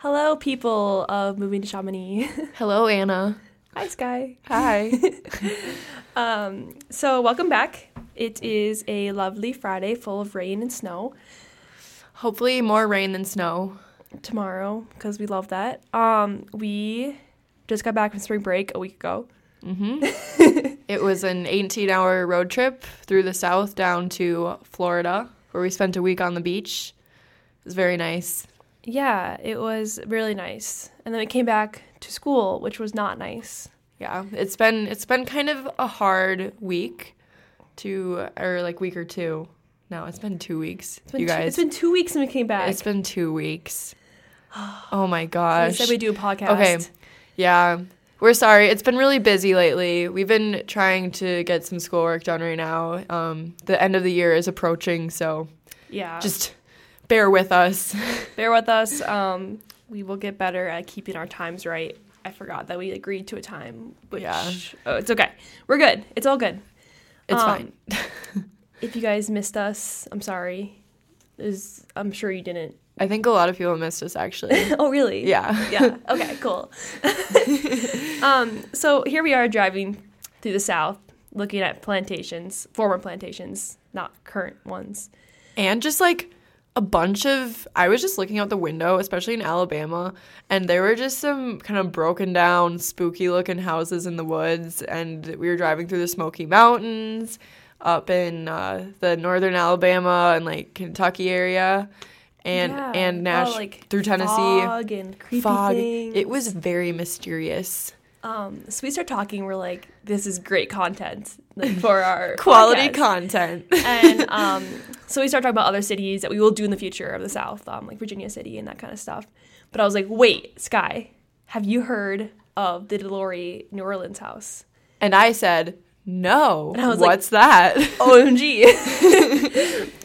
Hello, people of moving to Chamonix. Hello, Anna. Hi, Sky. Hi. Um, so, welcome back. It is a lovely Friday full of rain and snow Hopefully, more rain than snow. tomorrow because we love that. Um, we just got back from spring break a week ago. hmm it was an 18 hour road trip through the south down to Florida, where we spent a week on the beach. It was very nice. Yeah, it was really nice. And then we came back to school, which was not nice. Yeah, it's been it's been kind of a hard week, to or like week or two. No, it's been two weeks. It's been you two, guys, it's been two weeks since we came back. it's been two weeks. Oh my we gosh. said we do a podcast. Okay. Yeah. We're sorry. It's been really busy lately. We've been trying to get some schoolwork done right now. Um, the end of the year is approaching, so Yeah. just bear with us. bear with us. Um, we will get better at keeping our times right. I forgot that we agreed to a time. Which, Yeah. Oh, it's okay. We're good. It's all good. It's Um, fine. If you guys missed us, I'm sorry. Is I'm sure you didn't. I think a lot of people missed us actually. oh, really? Yeah. yeah. Okay. Cool. um. So here we are driving through the South, looking at plantations, former plantations, not current ones. And just like a bunch of I was just looking out the window, especially in Alabama, and there were just some kind of broken down, spooky looking houses in the woods and we were driving through the Smoky Mountains up in uh, the northern Alabama and like Kentucky area and Yeah. and Nash Oh, like through Tennessee. Fog and creepy Fog. things. It was very mysterious. Um, so we start talking. We're like, "This is great content like, for our Quality podcast. content. and um, so we start talking about other cities that we will do in the future of the South, um, like Virginia City and that kind of stuff. But I was like, "Wait, Sky, have you heard of the LaLaurie New Orleans house?" and I said, "No. And I was like- What's that?" OMG.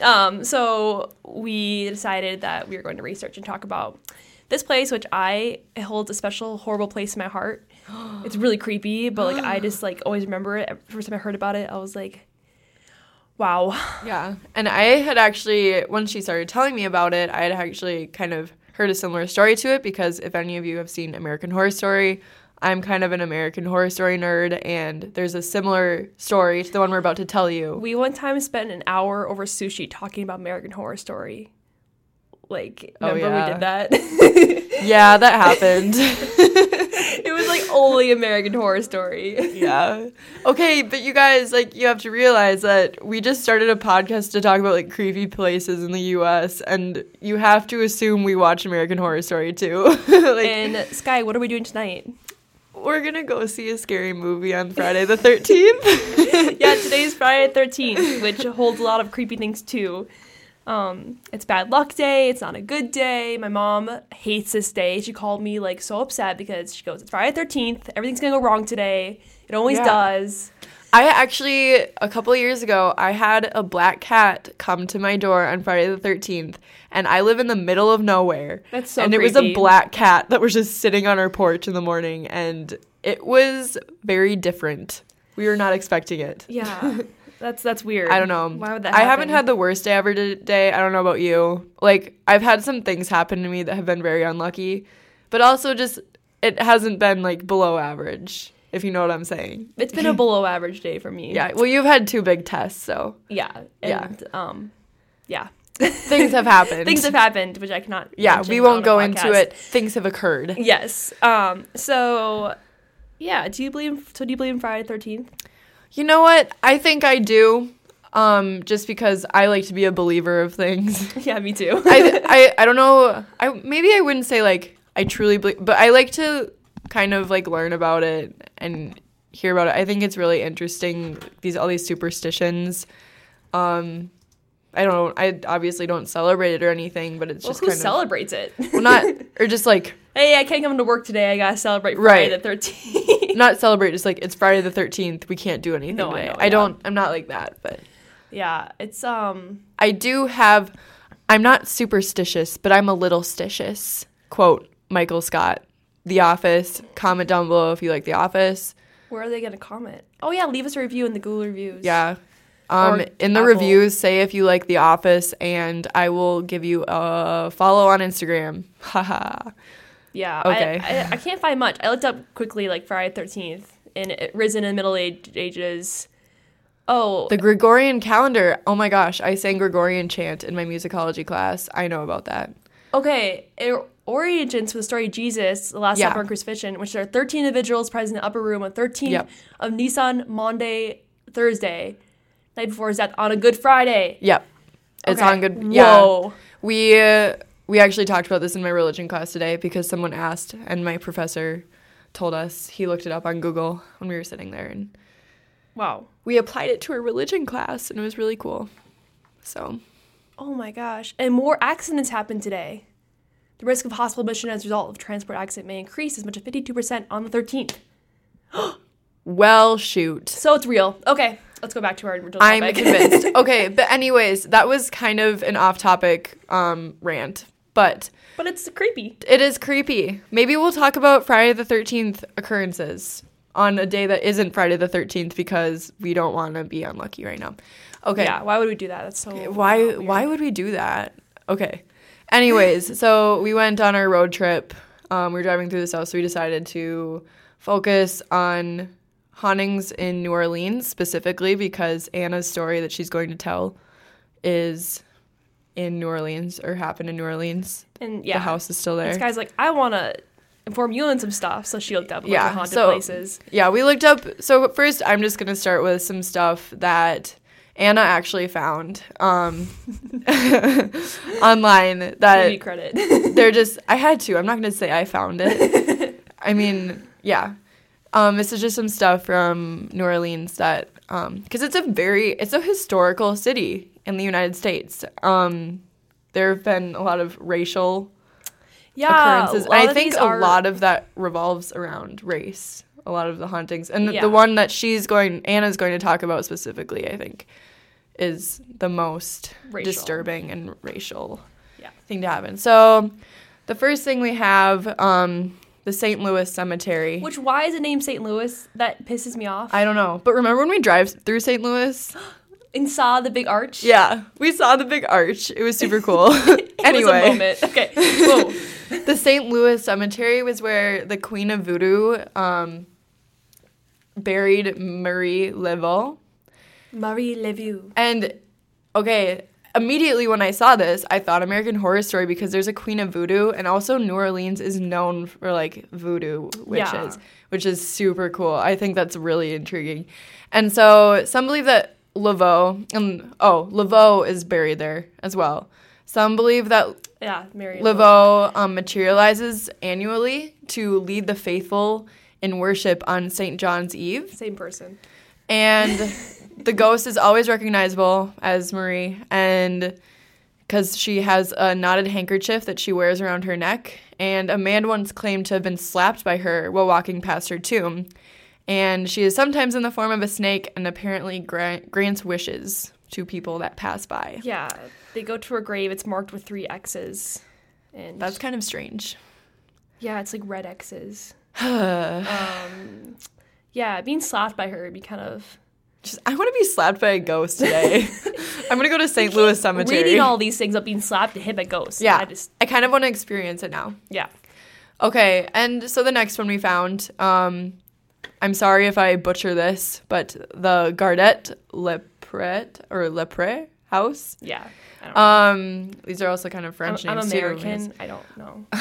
um, so we decided that we were going to research and talk about this place, which I holds a special horrible place in my heart. It's really creepy, but like I just like always remember it. First time I heard about it, I was like, "Wow." Yeah. And I had actually, when she started telling me about it, I had actually kind of heard a similar story to it because if any of you have seen American Horror Story, I'm kind of an American Horror Story nerd, and there's a similar story to the one we're about to tell you. We one time spent an hour over sushi talking about American Horror Story. Like, Oh, remember yeah. we did that? Yeah, that happened. it was like only American Horror Story. yeah. Okay, but you guys, like, you have to realize that we just started a podcast to talk about, like, creepy places in the US, and you have to assume we watch American Horror Story too. like, and Sky, what are we doing tonight? we're gonna go see a scary movie on Friday the 13th. yeah, today's Friday the 13th, which holds a lot of creepy things too. Um, it's bad luck day. It's not a good day. My mom hates this day. She called me like so upset because she goes, "It's Friday the 13th. Everything's gonna go wrong today. It always Yeah. does." I actually, a couple of years ago, I had a black cat come to my door on Friday the 13th, and I live in the middle of nowhere. That's so And it was a black cat that was just sitting on our porch in the morning, and it was very different. We were not expecting it. Yeah, that's that's weird. I don't know. Why would that? I haven't had the worst day ever today. I don't know about you. Like, I've had some things happen to me that have been very unlucky, but also just, it hasn't been like below average, if you know what I'm saying. It's been a below average day for me. Yeah, well, you've had two big tests, so yeah, Yeah. um, yeah. things have happened. Things have happened, which I cannot. Yeah, we won't go into it. Things have occurred. Yes. Um. So, yeah. Do you believe? So, do you believe in Friday the Thirteenth? You know what? I think I do. Um, just because I like to be a believer of things. yeah, me too. I, I I don't know. I maybe I wouldn't say like I truly believe, but I like to kind of like learn about it and hear about it. I think it's really interesting these all these superstitions. Um, I don't. I obviously don't celebrate it or anything, but it's well, just who kind celebrates it? of well, not or just like hey, I can't come to work today. I gotta celebrate Friday Right. the Thirteenth. not celebrate. Just like it's Friday the thirteenth. We can't do anything No, I know, I yeah. don't. I'm not like that, but yeah, it's um. I do have. I'm not superstitious, but I'm a little stitious. Quote Michael Scott, The Office. Comment down below if you like The Office. Where are they gonna comment? Oh yeah, leave us a review in the Google reviews. Yeah. Um, in the Apple. reviews, say if you like The Office, and I will give you a follow on Instagram. Haha. Yeah. Okay. I, I, I can't find much. I looked up quickly, like Friday Thirteenth, and it risen in Middle Age, Ages. Oh, The Gregorian calendar. Oh my gosh, I sang Gregorian chant in my musicology class. I know about that. okay. It origins for the story of Jesus, the Last Yeah. Supper, and Crucifixion, which there are thirteen individuals present in the upper room on thirteenth Yep. of Nisan, Monday, Thursday, night before his death on a Good Friday. Yep. It's Okay. on good. Yeah. Whoa. We uh, we actually talked about this in my religion class today because someone asked and my professor told us he looked it up on Google when we were sitting there and Wow. we applied it to our religion class and it was really cool. So, Oh my gosh. And more accidents happened today. The risk of hospital admission as a result of transport accident may increase as much as 52% on the 13th. well, shoot. So it's real. Okay, let's go back to our original I'm topic. convinced. Okay, but anyways, that was kind of an off-topic um, rant, but but it's creepy. it is creepy. Maybe we'll talk about Friday the 13th occurrences on a day that isn't Friday the 13th because we don't want to be unlucky right now. Okay. Yeah, why would we do that? That's so Why weird. why would we do that? Okay. Anyways, so we went on our road trip. Um, we were driving through the south, so we decided to focus on hauntings in New Orleans specifically because Anna's story that she's going to tell is in New Orleans or happened in New Orleans. And yeah, The house is still there. This guy's like, I want to inform you on some stuff. So she looked up Yeah, haunted so- places. Yeah, we looked up. So first, I'm just gonna start with some stuff that Anna actually found um, online. Give That you credit. they're just. I had to. I'm not gonna say I found it. I mean, yeah. Um, this is just some stuff from New Orleans that, because it's a very, it's a historical city in the United States. Um, there have been a lot of racial yeah, occurrences. And I think a are- lot of that revolves around race. A lot of the hauntings, and Yeah. the one that she's going, Anna's going to talk about specifically, I think, is the most Racial. disturbing and racial Yeah. thing to happen. So, the first thing we have, um, the St. Louis Cemetery. Which why is it named St. Louis? That pisses me off. I don't know, but remember when we drive through St. Louis? and saw the big arch. Yeah, we saw the big arch. It was super cool. It was a anyway, moment. Okay. Whoa. the St. Louis Cemetery was where the Queen of Voodoo um, buried Marie Laveau. Marie Levue. And okay, immediately when I saw this, I thought American Horror Story because there's a Queen of Voodoo, and also New Orleans is known for like voodoo witches, Yeah. which is super cool. I think that's really intriguing. And so some believe that Laveau, and oh, Laveau is buried there as well. Some believe that Yeah, Mary Laveau um, materializes annually to lead the faithful in worship on St. John's Eve. Same person. And the ghost is always recognizable as Marie, and because she has a knotted handkerchief that she wears around her neck. And a man once claimed to have been slapped by her while walking past her tomb. And she is sometimes in the form of a snake and apparently gra- grants wishes to people that pass by. Yeah, they go to her grave. It's marked with three X's, and That's kind of strange. yeah, it's like red X's. um, yeah, being slapped by her would be kind of Just, I want to be slapped by a ghost today. I'm gonna go to St. Louis Cemetery. reading all these things about being slapped and hit by ghosts. yeah, I just I kind of want to experience it now. yeah. Okay, and so the next one we found, um, I'm sorry if I butcher this, but the Gardette LePrete or Lepre house. Yeah. I don't know. Um, these are also kind of I'm, French I'm names too. American. I don't know.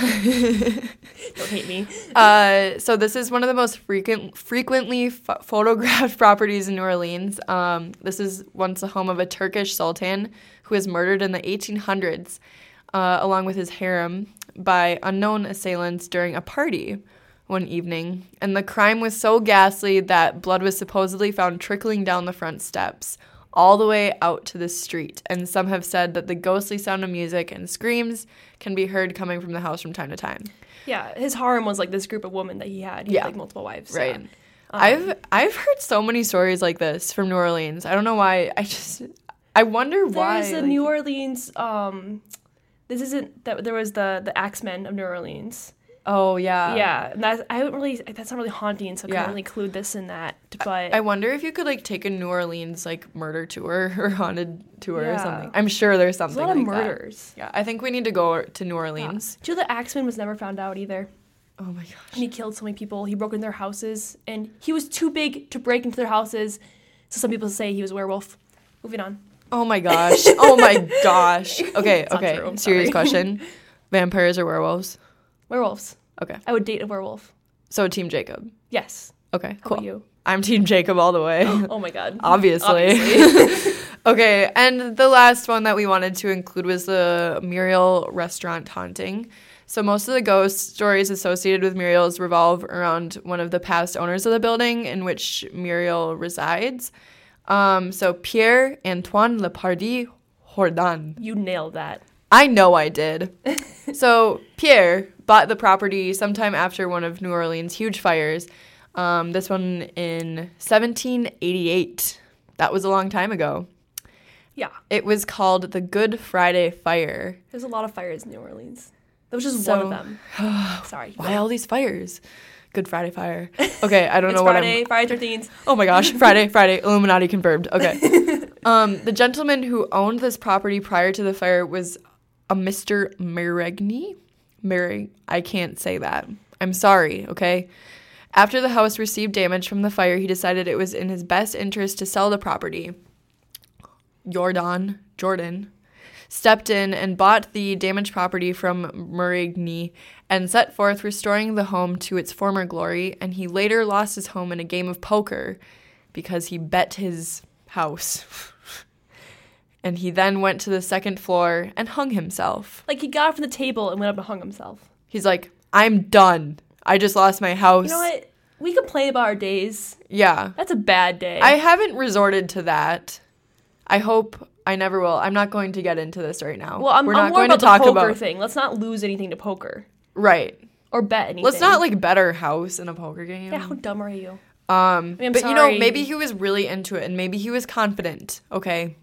don't hate me. Uh, so this is one of the most frequent, frequently ph- photographed properties in New Orleans. Um, this is once the home of a Turkish sultan who was murdered in the 1800s, uh, along with his harem, by unknown assailants during a party one evening. And the crime was so ghastly that blood was supposedly found trickling down the front steps. All the way out to the street, and some have said that the ghostly sound of music and screams can be heard coming from the house from time to time. Yeah, his harem was like this group of women that he had. He Yeah. had like multiple wives. Right. yeah. I've I've heard so many stories like this from New Orleans. I don't know why. I just I wonder why. There's a like- New Orleans. Um, this isn't that. There was the the Axemen of New Orleans. Oh yeah. yeah, and that's I don't really. That's not really haunting, so I Yeah. can't really include this in that. But I wonder if you could like take a New Orleans like murder tour or haunted tour or something. I'm sure there's something. there's a lot of like that. murders. Yeah, I think we need to go to New Orleans. Know the Axeman was never found out either? Oh my gosh. and he killed so many people. He broke into their houses, and he was too big to break into their houses. So some people say he was a werewolf. Moving on. Oh my gosh. Oh my gosh. Okay, okay. Serious question. Vampires or werewolves? Werewolves. Okay. I would date a werewolf. So team Jacob. Yes. Okay, How cool. you? I'm team Jacob all the way. Oh my god. Obviously. Obviously. okay, and the last one that we wanted to include was the Muriel restaurant haunting. So most of the ghost stories associated with Muriel's revolve around one of the past owners of the building in which Muriel resides. Um, so Pierre Antoine Lepardi Jourdan. you nailed that. I know I did. so Pierre bought the property sometime after one of New Orleans' huge fires. Um, this one in 1788. That was a long time ago. Yeah. It was called the Good Friday Fire. There's a lot of fires in New Orleans. That was just So- one of them. Sorry. Why all these fires? Good Friday Fire. Okay, I don't know what Friday, I'm. Friday Friday 13th. Oh my gosh, Friday, Friday, Illuminati confirmed. Okay. Um, the gentleman who owned this property prior to the fire was a Mr. Marigny. Mer- I can't say that. I'm sorry, okay? After the house received damage from the fire, he decided it was in his best interest to sell the property. Jourdan, Jourdan, stepped in and bought the damaged property from Marigny and set forth restoring the home to its former glory, and he later lost his home in a game of poker because he bet his house. and he then went to the second floor and hung himself. Like he got up from the table and went up and hung himself. He's like, I'm done. I just lost my house. You know what? We complain about our days. Yeah. That's a bad day. I haven't resorted to that. I hope I never will. I'm not going to get into this right now. well, I'm, We're I'm not going about to talk the poker about thing. Let's not lose anything to poker right. or bet anything. Let's not like bet our house in a poker game. Yeah, how dumb are you? Um, I'm but you know, maybe he was really into it, and maybe he was confident. Okay,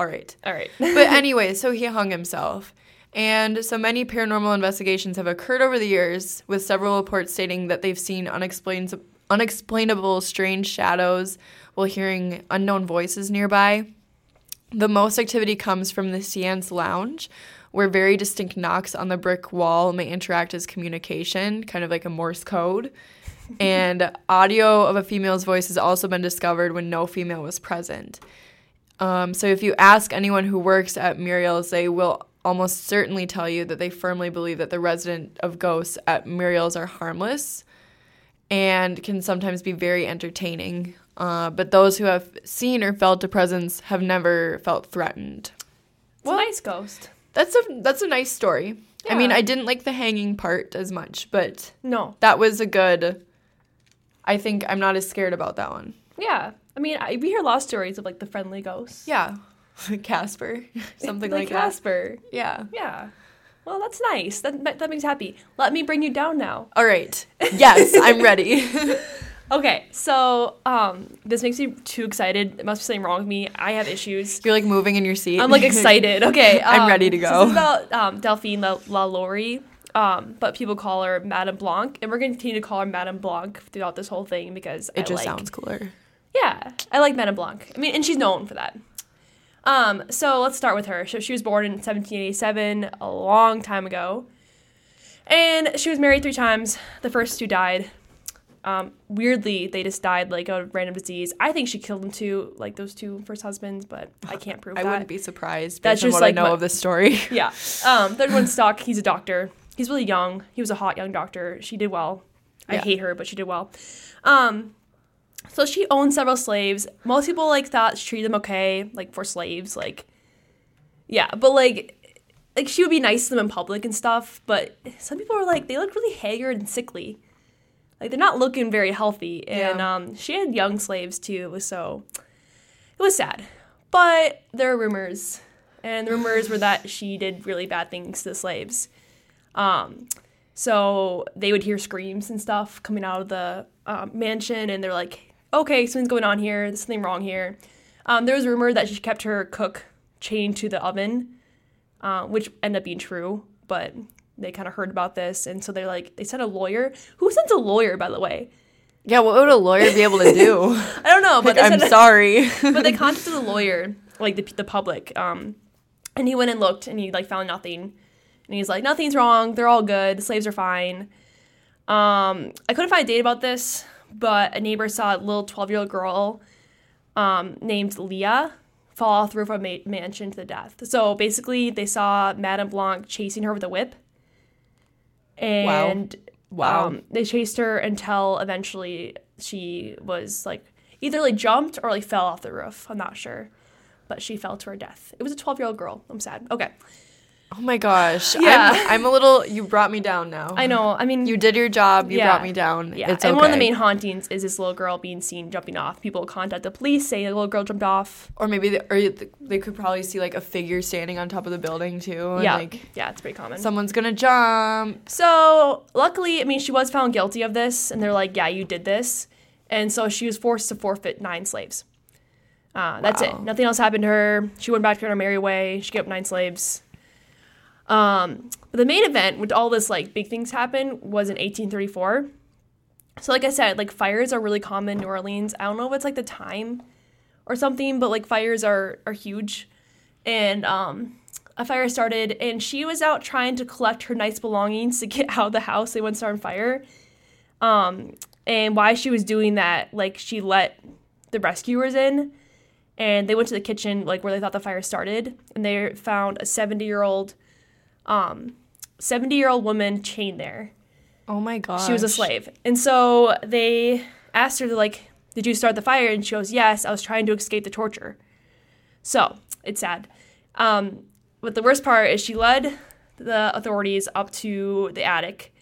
all right. All right. But anyway, so he hung himself. And so many paranormal investigations have occurred over the years, with several reports stating that they've seen unexplained, unexplainable strange shadows while hearing unknown voices nearby. The most activity comes from the Seance Lounge, where very distinct knocks on the brick wall may interact as communication, kind of like a Morse code. and audio of a female's voice has also been discovered when no female was present. Um, so if you ask anyone who works at Muriel's, they will almost certainly tell you that they firmly believe that the resident of ghosts at Muriel's are harmless and can sometimes be very entertaining. Uh, but those who have seen or felt a presence have never felt threatened. It's a nice ghost. That's a that's a nice story. Yeah. I mean, I didn't like the hanging part as much, but No. that was a good. I think I'm not as scared about that one. Yeah. I mean, I, we hear a lot of stories of like the friendly ghosts. Yeah, Casper, something like, that. Casper. Yeah. Yeah. Well, that's nice. That, that that makes happy. Let me bring you down now. All right. Yes, I'm ready. Okay, so um, this makes me too excited. There must be something wrong with me. I have issues. You're like moving in your seat. I'm like excited. Okay, I'm um, ready to so go. this is about um, Delphine La- LaLaurie, um, but people call her Madame Blanc, and we're going to continue to call her Madame Blanc throughout this whole thing because it I just like, sounds cooler. Yeah, I like Madame Blanc. I mean, and she's known for that. Um, so let's start with her. So she was born in 1787, a long time ago, and she was married three times. The first two died. Um, weirdly, they just died like a random disease. I think she killed them too, like those two first husbands, but I can't prove I that. wouldn't be surprised That's based on just what like I know my- of this story. Yeah. Um, third one, Stock. He's a doctor. He's really young. He was a hot young doctor. She did well. I Yeah. hate her, but she did well. Um, so she owned several slaves. Most people like thought she treated them okay, like for slaves, like yeah, but like like she would be nice to them in public and stuff. But some people were like they look really haggard and sickly. Like they're not looking very healthy. And Yeah. um, she had young slaves too. It was so it was sad. But there are rumors, and the rumors were that she did really bad things to the slaves. Um, so they would hear screams and stuff coming out of the um, mansion, and they're like, "Okay, something's going on here. There's something wrong here." Um, there was a rumor that she kept her cook chained to the oven, uh, which ended up being true. But they kind of heard about this, and so they're like, they sent a lawyer. Who sends a lawyer, by the way? Yeah, what would a lawyer be able to do? I don't know, but Like, I'm sent- sorry. but they contacted the lawyer, like the, the public, um, and he went and looked, and he like found nothing, and he's like, nothing's wrong, they're all good, the slaves are fine. Um, I couldn't find a date about this, but a neighbor saw a little 12 year old girl um, named Leah fall off the roof of a ma- mansion to the death. So basically, they saw Madame Blanc chasing her with a whip. And Wow. um, they chased her until eventually she was like either like jumped or like fell off the roof. I'm not sure. But she fell to her death. It was a 12 year old girl. I'm sad. Okay. Oh my gosh. Yeah. I'm, I'm a little. You brought me down now. I know. I mean, You did your job. You Yeah. brought me down. Yeah, It's and one of the main hauntings is this little girl being seen jumping off. People contact the police saying the little girl jumped off. Or maybe they, or they could probably see like a figure standing on top of the building too. and, yeah, Like yeah, it's pretty common. someone's gonna jump. so luckily, I mean, she was found guilty of this, and they're like, "Yeah, you did this," and so she was forced to forfeit nine slaves. Uh, that's it. Nothing else happened to her. She went back to her merry way. She gave up nine slaves. Um, but the main event, with all this like big things happen, was in 1834. So, like I said, like fires are really common in New Orleans. I don't know if it's like the time or something, but like fires are are huge. And um, a fire started, and she was out trying to collect her nice belongings to get out of the house. They went start on fire. Um, and why she was doing that, like she let the rescuers in, and they went to the kitchen, like where they thought the fire started, and they found a seventy year old, um, seventy year old woman chained there. Oh my god. She was a slave. And so they asked her, to like, did you start the fire? And she goes, yes, I was trying to escape the torture. So it's sad. Um, but the worst part is she led the authorities up to the attic.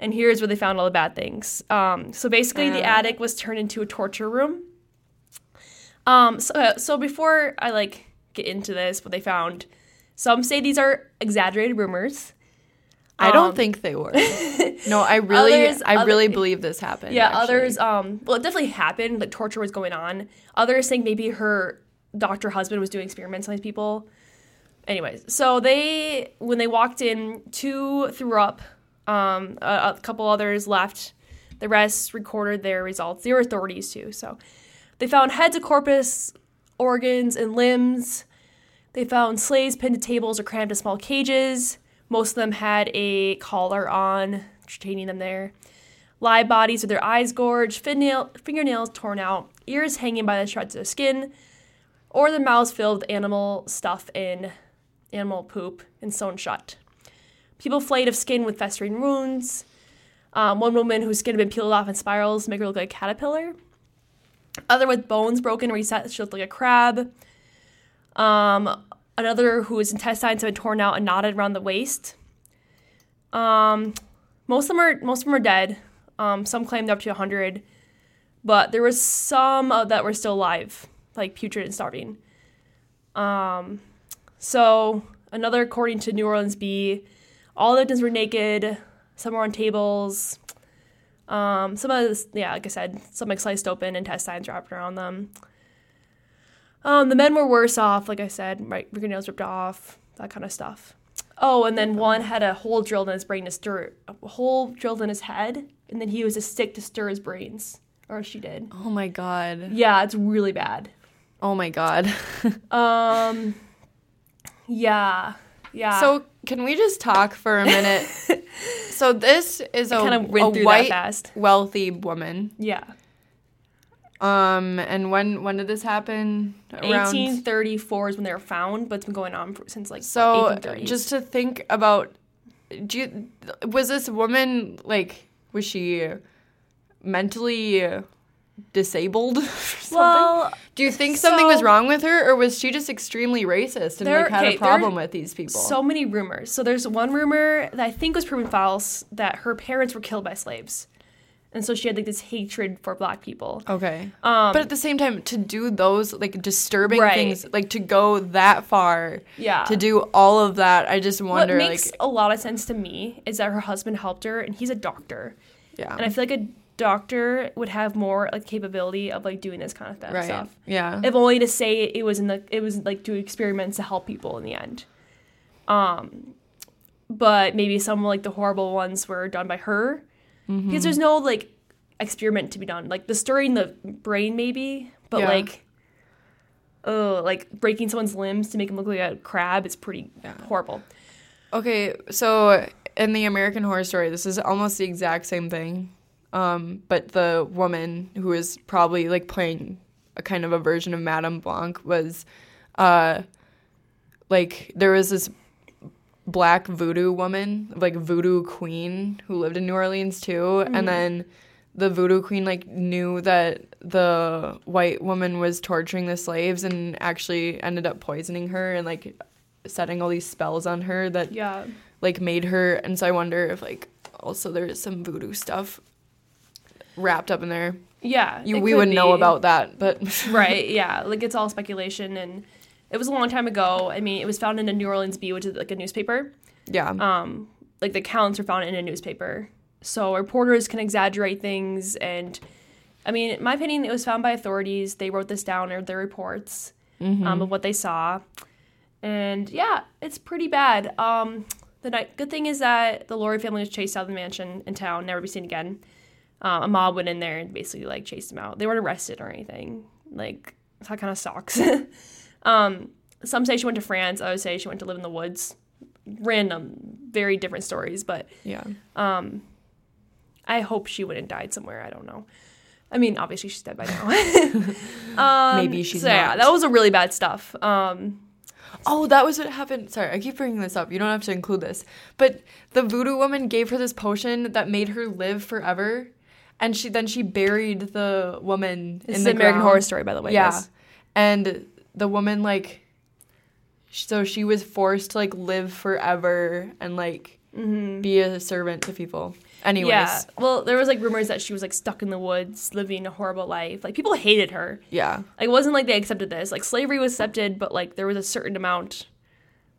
And here's where they found all the bad things. Um, so basically, the Uh. attic was turned into a torture room. Um, so, so before I like get into this, what they found, some say these are exaggerated rumors. I don't um, think they were. no, I really, Others- I other- really believe this happened. Yeah, actually. others um well it definitely happened, like torture was going on. Others think maybe her doctor husband was doing experiments on these people. Anyways, so they when they walked in, two threw up, um a, a couple others left. The rest recorded their results. They were authorities too, so they found heads of corpus, organs, and limbs. They found slaves pinned to tables or crammed in small cages. Most of them had a collar on, detaining them there. Live bodies with their eyes gorged, fingernail- fingernails torn out, ears hanging by the shreds of skin, or their mouths filled with animal stuff and animal poop and sewn shut. People flayed of skin with festering wounds. Um, one woman whose skin had been peeled off in spirals to make her look like a caterpillar. Other with bones broken, reset, she looked like a crab. Um, another whose intestines had been torn out and knotted around the waist. Um, most of them are most of them are dead. Um, some claimed up to hundred, but there was some that were still alive, like putrid and starving. Um, so another, according to New Orleans Bee, all the victims were naked. Some were on tables. Um, some of this, yeah, like I said, some like sliced open, intestines wrapped around them. Um, the men were worse off, like I said, right, fingernails ripped off, that kind of stuff. Oh, and then one had a hole drilled in his brain to stir, a hole drilled in his head, and then he used a stick to stir his brains, or she did. Oh my god. Yeah, it's really bad. Oh my god. Um, yeah, yeah. So can we just talk for a minute? so this is a, kind of a white, wealthy woman. Yeah, Um, and when when did this happen? Around. 1834 is when they were found, but it's been going on for, since like So 1830s. just to think about, do you, was this woman like was she mentally disabled? Or well, do you think something was wrong with her, or was she just extremely racist and There- like had okay, a problem with these people? So many rumors. So there's one rumor that I think was proven false that her parents were killed by slaves. And so she had like this hatred for black people. okay. Um but at the same time, to do those like disturbing Right. things, like to go that far, yeah. to do all of that, I just wonder. what makes like, a lot of sense to me is that her husband helped her and he's a doctor. yeah, And I feel like a doctor would have more like capability of like doing this kind of right, stuff. yeah, If only to say it was in the it was like do experiments to help people in the end. Um but maybe some of like the horrible ones were done by her. Mm-hmm. Because there's no like experiment to be done. Like the stirring the brain maybe, but Yeah. like oh, like breaking someone's limbs to make them look like a crab is pretty Yeah. horrible. Okay, so in the American Horror Story, this is almost the exact same thing. Um, but the woman who was probably like playing a kind of a version of Madame Blanc was, uh, like there was this black voodoo woman, like voodoo queen who lived in New Orleans too, and mm-hmm. then the voodoo queen like knew that the white woman was torturing the slaves and actually ended up poisoning her and like setting all these spells on her that Yeah. like made her and so I wonder if like also there's some voodoo stuff wrapped up in there. Yeah. You we wouldn't know about that, but right yeah like it's all speculation and it was a long time ago i mean it was found in a new orleans bee which is like a newspaper yeah. um like the counts were found in a newspaper so reporters can exaggerate things and i mean in my opinion it was found by authorities they wrote this down in their reports um, of what they saw and yeah it's pretty bad um the night, good thing is that the Laurie family was chased out of the mansion in town, never be seen again. Um, a mob went in there and basically like chased them out. They weren't arrested or anything. Like that kind of sucks. um, some say she went to France. Others say she went to live in the woods. Random, very different stories. But yeah. um, I hope she and died somewhere. I don't know. I mean, obviously she's dead by now. um, Maybe she's so, Yeah, not. that was a really bad stuff. Um, Oh, that was what happened. Sorry, I keep bringing this up. You don't have to include this. But the voodoo woman gave her this potion that made her live forever. And she then she buried the woman this in is the American ground. Horror Story, by the way. Yeah. guys. And the woman like so she was forced to like live forever and like be a servant to people. Anyways. Mm-hmm. Yeah. Well, there was like rumors that she was like stuck in the woods, living a horrible life. Like people hated her. Yeah. Like it wasn't like they accepted this. Like slavery was accepted, but like there was a certain amount.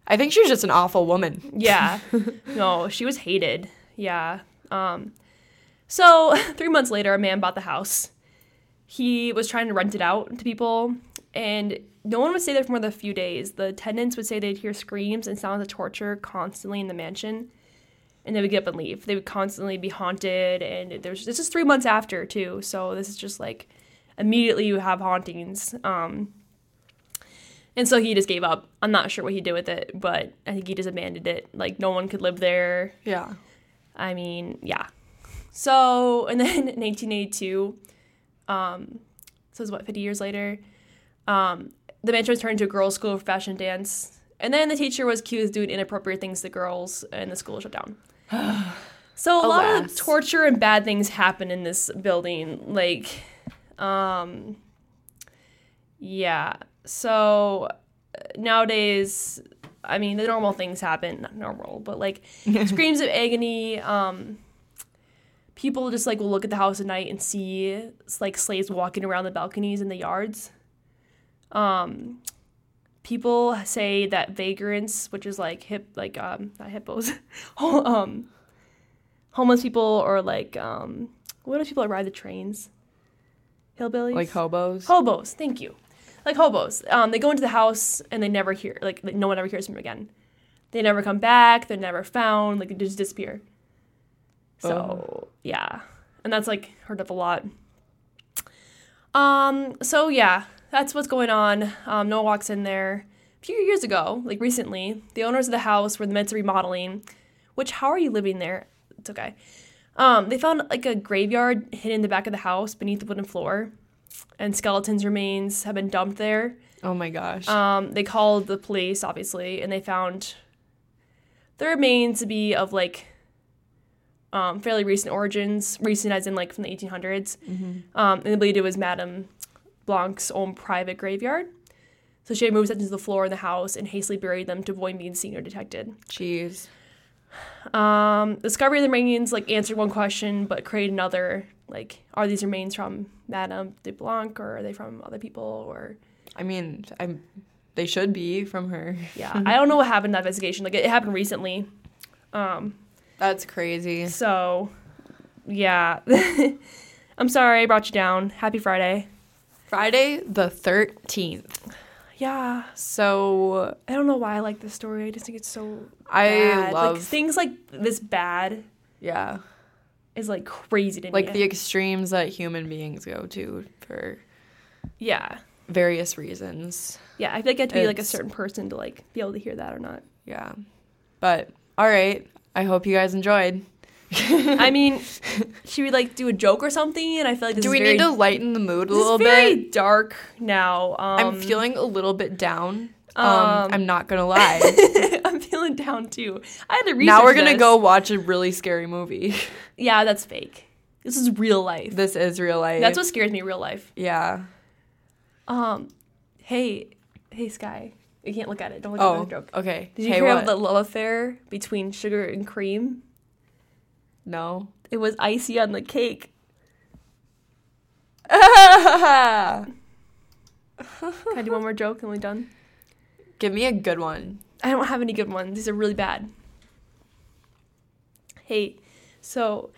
I think she was just an awful woman. Yeah. no, she was hated. Yeah. Um so 3 months later a man bought the house. He was trying to rent it out to people and no one would stay there for more than a few days. The tenants would say they'd hear screams and sounds of torture constantly in the mansion. And they would get up and leave. They would constantly be haunted and there's this is 3 months after too. So this is just like immediately you have hauntings. Um and so he just gave up. I'm not sure what he did with it, but I think he just abandoned it. Like no one could live there. Yeah. I mean, yeah. So, and then in 1982, um, so it's what 50 years later, um, the mansion was turned into a girls' school for fashion dance, and then the teacher was accused of doing inappropriate things to girls, and the school shut down. so a lot of torture and bad things happen in this building, like, um, yeah. So nowadays, I mean, the normal things happen, not normal, but like screams of agony. Um, people just like will look at the house at night and see like slaves walking around the balconies in the yards. Um, people say that vagrants, which is like hip, like um, not hippos, um, homeless people or like um, what are people that ride the trains? Hillbillies, Like hobos. hobos. Thank you. Like hobos. Um, they go into the house and they never hear, like, no one ever hears from them again. They never come back. They're never found. Like they just disappear. So yeah, and that's like heard of a lot. Um. So yeah, that's what's going on. Um. Noah walks in there a few years ago, like recently. The owners of the house were meant to remodeling. Which how are you living there? It's okay. Um. They found like a graveyard hidden in the back of the house beneath the wooden floor, and skeletons' remains have been dumped there. Oh my gosh. Um, they called the police, obviously, and they found the remains to be of like um, fairly recent origins, recent as in like from the 1800s. Um, and they believed it was Madame Blanc's own private graveyard. So she had moved them to the floor in the house and hastily buried them to avoid being seen or detected. Jeez. Um, the discovery of the remains like answered one question, but created another. Like, are these remains from Madame de Blanc, or are they from other people, or I mean, I'm. They should be from her. yeah, I don't know what happened in that investigation. Like, it happened recently. Um, That's crazy. so yeah, I'm sorry I brought you down. Happy Friday. Friday the 13th. Yeah, So I don't know why I like this story. I just think it's so I bad. love like things like this bad yeah, is like crazy to like me. the extremes that human beings go to for yeah, various reasons. yeah. I feel like I have to be like a certain person to like be able to hear that or not. Yeah. But all right. I hope you guys enjoyed. I mean, should we like do a joke or something? And I feel like this Do we very, need to lighten the mood a this is little very bit? dark now. Um, I'm feeling a little bit down. Um, um, I'm not gonna lie. I'm feeling down too. I had to research. now we're gonna this. go watch a really scary movie. Yeah, that's fake. This is real life. this is real life. That's what scares me. Real life. Yeah. Um, hey, hey, Sky. You can't look at it. Don't look at Oh. the joke. Okay. Did you hey, hear what? about the love affair between sugar and cream? No. It was icy on the cake. Can I do one more joke and we're done? Give me a good one. I don't have any good ones. These are really bad. Hey, so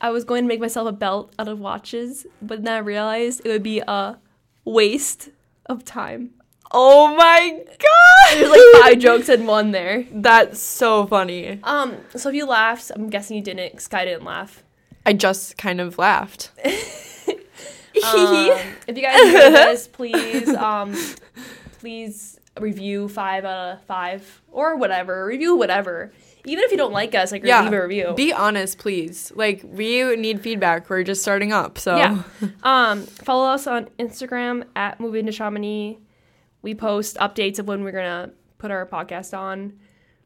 I was going to make myself a belt out of watches, but then I realized it would be a waste of time. Oh my god! There's like five jokes in one there. That's so funny. Um, so if you laughed, I'm guessing you didn't. Cause Sky didn't laugh. I just kind of laughed. Um, if you guys enjoyed this, please, um, please review five out of five or whatever. Review whatever. Even if you don't like us, like yeah. leave a review. Be honest, please. Like we need feedback. We're just starting up, so Yeah. Um, follow us on Instagram at Moving to Chamonix. We post updates of when we're gonna put our podcast on.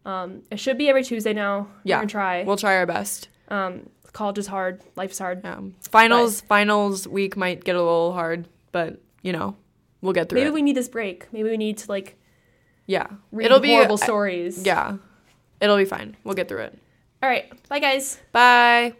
Um, it should be every Tuesday now. Yeah. We're gonna try. we'll try our best. um, college is hard. Life's hard. Um, finals finals week might get a little hard, but you know we'll get through it. Maybe it. we need this break. Maybe we need to like yeah, read it'll be horrible stories. Yeah, it'll be fine. We'll get through it. All right. Bye, guys. Bye.